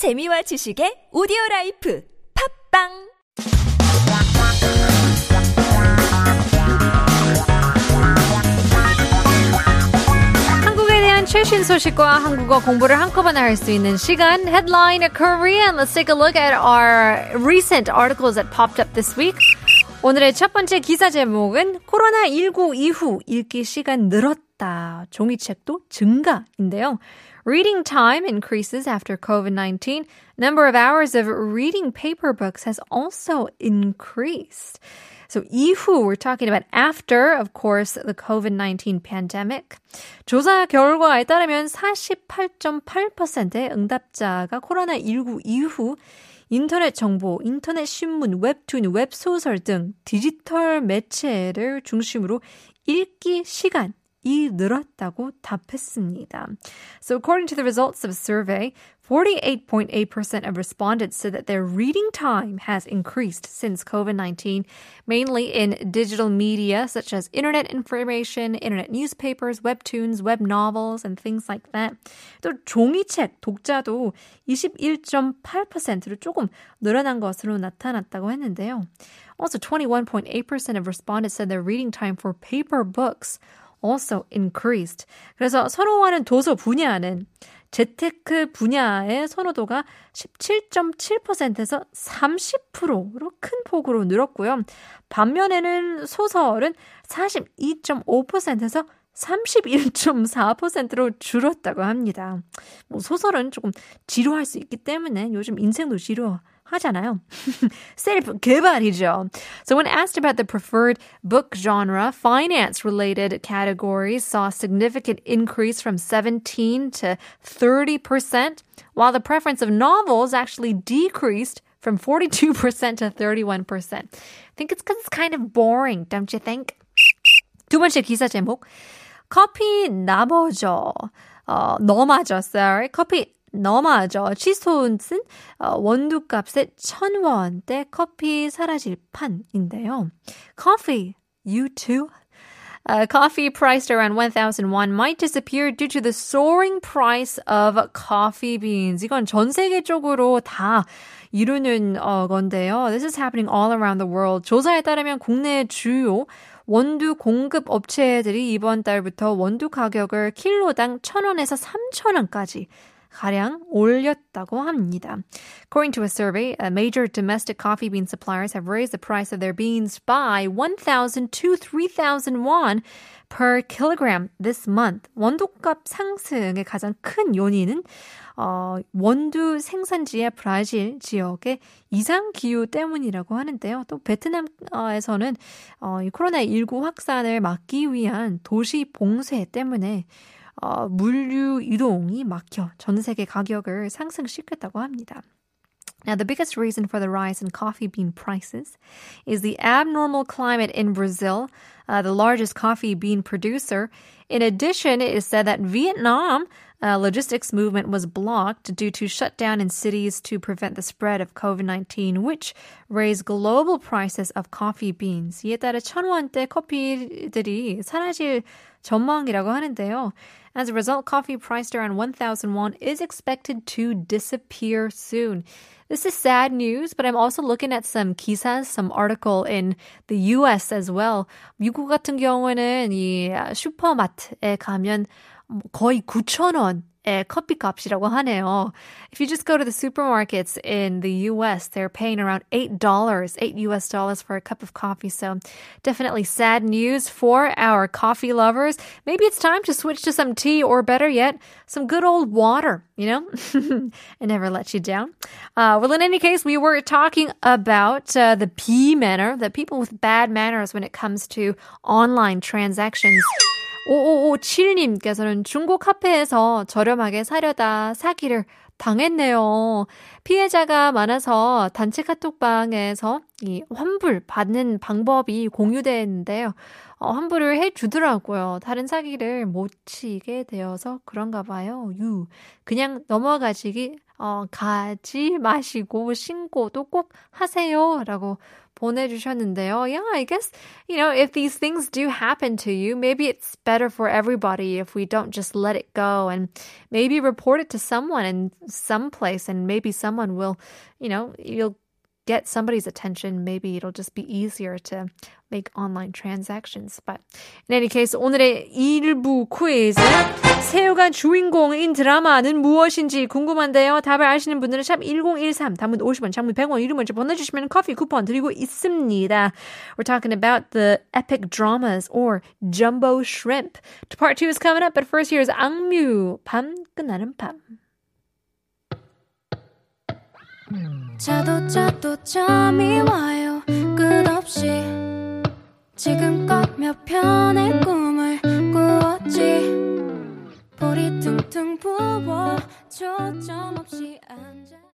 재미와 지식의 오디오 라이프 팟빵 한국에 대한 최신 소식과 한국어 공부를 한꺼번에 할 수 있는 시간 Headline Korean. Let's take a look at our recent articles that popped up this week. 오늘의 첫 번째 기사 제목은 코로나19 이후 읽기 시간 늘었다. 종이책도 증가인데요. Reading time increases after COVID-19. Number of hours of reading paper books has also increased. So 이후, we're talking about after, of course, the COVID-19 pandemic. 조사 결과에 따르면 48.8%의 응답자가 코로나19 이후 인터넷 정보, 인터넷 신문, 웹툰, 웹소설 등 디지털 매체를 중심으로 읽기 시간 이 늘었다고 답했습니다. So according to the results of a survey, 48.8% of respondents said that their reading time has increased since COVID-19, mainly in digital media such as internet information, internet newspapers, webtoons, web novels, and things like that. 또 종이책 독자도 21.8%로 조금 늘어난 것으로 나타났다고 했는데요. Also, 21.8% of respondents said their reading time for paper books also increased. 그래서 선호하는 도서 분야는 재테크 분야의 선호도가 17.7%에서 30%로 큰 폭으로 늘었고요. 반면에는 소설은 42.5%에서 31.4%로 줄었다고 합니다. 뭐 소설은 조금 지루할 수 있기 때문에 요즘 인생도 지루 하 잖아요. 셀프 개발이죠. So when asked about the preferred book genre, finance related categories saw a significant increase from 17 to 30%, while the preference of novels actually decreased from 42% to 31%. I think it's because it's kind of boring, don't you think? 두 번째 기사 제목. 커피 나머져. 어, 너마저, sorry. 커피 너마저 취소은 어, 원두값의 천 원대 커피 사라질 판인데요. Coffee, you too? Uh, coffee priced around 1,000 won might disappear due to the soaring price of coffee beans. 이건 전 세계적으로 다 이루는 어, 건데요. This is happening all around the world. 조사에 따르면 국내 주요 원두 공급 업체들이 이번 달부터 원두 가격을 킬로당 1,000원에서 3,000원까지 가량 올렸다고 합니다. According to a survey, major domestic coffee bean suppliers have raised the price of their beans by 1,000 to 3,000 won per kilogram this month. 원두값 상승의 가장 큰 요인은 어, 원두 생산지의 브라질 지역의 이상 기후 때문이라고 하는데요. 또 베트남에서는 어, 이 코로나 19 확산을 막기 위한 도시 봉쇄 때문에 어, 물류 이동이 막혀 전 세계 가격을 상승시켰다고 합니다. Now, the biggest reason for the rise in coffee bean prices is the abnormal climate in Brazil, uh, the largest coffee bean producer. In addition, it is said that Vietnam uh, logistics movement was blocked due to shutdown in cities to prevent the spread of COVID-19, which raised global prices of coffee beans. 이에 따라 천 원대 커피들이 사라질 전망이라고 하는데요. As a result, coffee priced around 1,000 won is expected to disappear soon. This is sad news, but I'm also looking at some 기사, some article in the US as well. 미국 같은 경우에는 이 슈퍼마트에 가면 거의 9,000원 예, 커피 값이라고 하네요. If you just go to the supermarkets in the US, they're paying around $8, 8 US dollars for a cup of coffee. So definitely sad news for our coffee lovers. Maybe it's time to switch to some tea or better yet, some good old water, you know? it never lets you down. Uh, well, in any case, we were talking about uh, the P manner, the people with bad manners when it comes to online transactions. 5557님께서는 중고 카페에서 저렴하게 사려다 사기를 당했네요. 피해자가 많아서 단체 카톡방에서 이 환불 받는 방법이 공유되는데요. 어, 환불을 해 주더라고요. 다른 사기를 못 치게 되어서 그런가 봐요. 유. 그냥 넘어가시기 어, 가지 마시고 신고도 꼭 하세요. 라고 보내주셨는데요. Yeah, I guess, you know, if these things do happen to you, maybe it's better for everybody if we don't just let it go and maybe report it to someone in some place and maybe someone will, you know, you'll get somebody's attention. Maybe it'll just be easier to make online transactions. But in any case, 오늘의 일부 퀴즈. 새우가 주인공인 드라마는 무엇인지 궁금한데요. 답을 아시는 분들은 샵 1013, 단문 50원, 장문 100원, 이름 먼저 보내주시면 커피 쿠폰 드리고 있습니다. We're talking about the epic dramas or jumbo shrimp. Part 2 is coming up, but first here's 악뮤, 밤 끝나는 밤. 자도 자도 잠이 와요. 끝없이 지금껏 몇 편의 꿈을 꾸었지. 볼이 퉁퉁 부어 초점 없이 앉아.